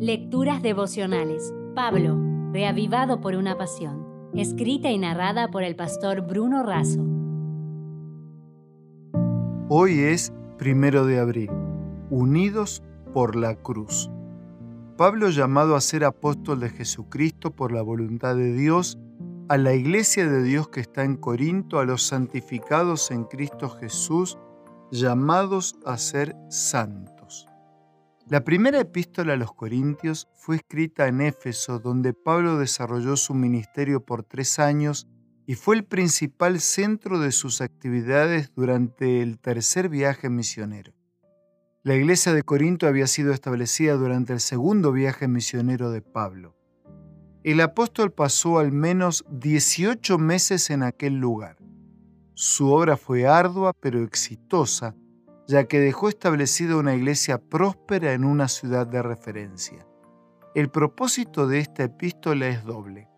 Lecturas devocionales. Pablo, reavivado por una pasión. Escrita y narrada por el pastor Bruno Razo. Hoy es primero de abril. Unidos por la cruz. Pablo llamado a ser apóstol de Jesucristo por la voluntad de Dios, a la iglesia de Dios que está en Corinto, a los santificados en Cristo Jesús, llamados a ser santos. La primera epístola a los Corintios fue escrita en Éfeso, donde Pablo desarrolló su ministerio por tres años y fue el principal centro de sus actividades durante el tercer viaje misionero. La iglesia de Corinto había sido establecida durante el segundo viaje misionero de Pablo. El apóstol pasó al menos 18 meses en aquel lugar. Su obra fue ardua pero exitosa, ya que dejó establecida una iglesia próspera en una ciudad de referencia. El propósito de esta epístola es doble.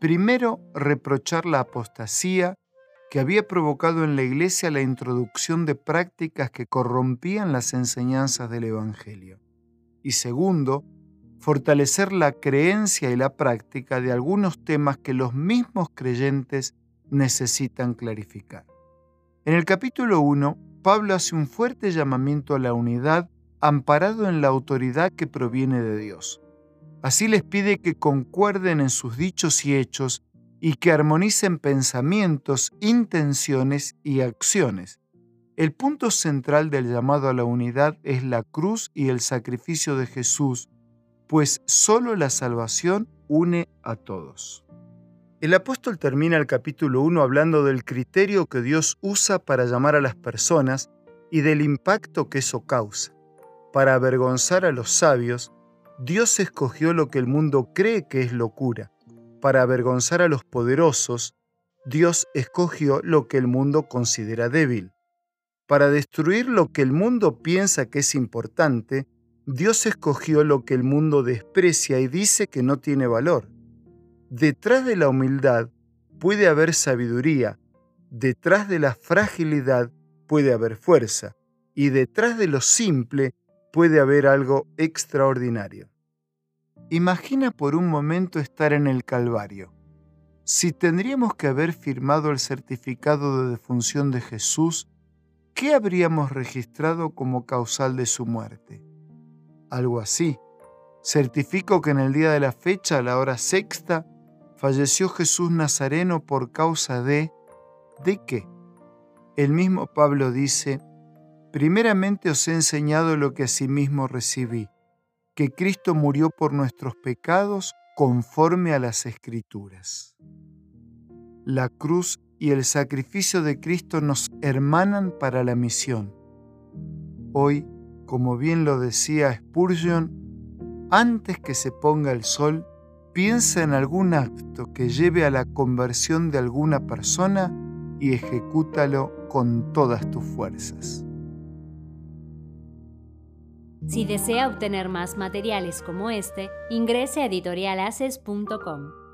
Primero, reprochar la apostasía que había provocado en la iglesia la introducción de prácticas que corrompían las enseñanzas del Evangelio. Y segundo, fortalecer la creencia y la práctica de algunos temas que los mismos creyentes necesitan clarificar. En el capítulo 1, Pablo hace un fuerte llamamiento a la unidad amparado en la autoridad que proviene de Dios. Así les pide que concuerden en sus dichos y hechos y que armonicen pensamientos, intenciones y acciones. El punto central del llamado a la unidad es la cruz y el sacrificio de Jesús, pues solo la salvación une a todos. El apóstol termina el capítulo 1 hablando del criterio que Dios usa para llamar a las personas y del impacto que eso causa. Para avergonzar a los sabios, Dios escogió lo que el mundo cree que es locura. Para avergonzar a los poderosos, Dios escogió lo que el mundo considera débil. Para destruir lo que el mundo piensa que es importante, Dios escogió lo que el mundo desprecia y dice que no tiene valor. Detrás de la humildad puede haber sabiduría, detrás de la fragilidad puede haber fuerza, y detrás de lo simple puede haber algo extraordinario. Imagina por un momento estar en el Calvario. Si tendríamos que haber firmado el certificado de defunción de Jesús, ¿qué habríamos registrado como causal de su muerte? algo así. Certifico que en el día de la fecha, a la hora sexta, falleció Jesús Nazareno por causa de... ¿De qué? El mismo Pablo dice, primeramente os he enseñado lo que asimismo recibí, que Cristo murió por nuestros pecados conforme a las escrituras. La cruz y el sacrificio de Cristo nos hermanan para la misión. Hoy como bien lo decía Spurgeon, antes que se ponga el sol, piensa en algún acto que lleve a la conversión de alguna persona y ejecútalo con todas tus fuerzas. Si desea obtener más materiales como este, ingrese a editorialaces.com.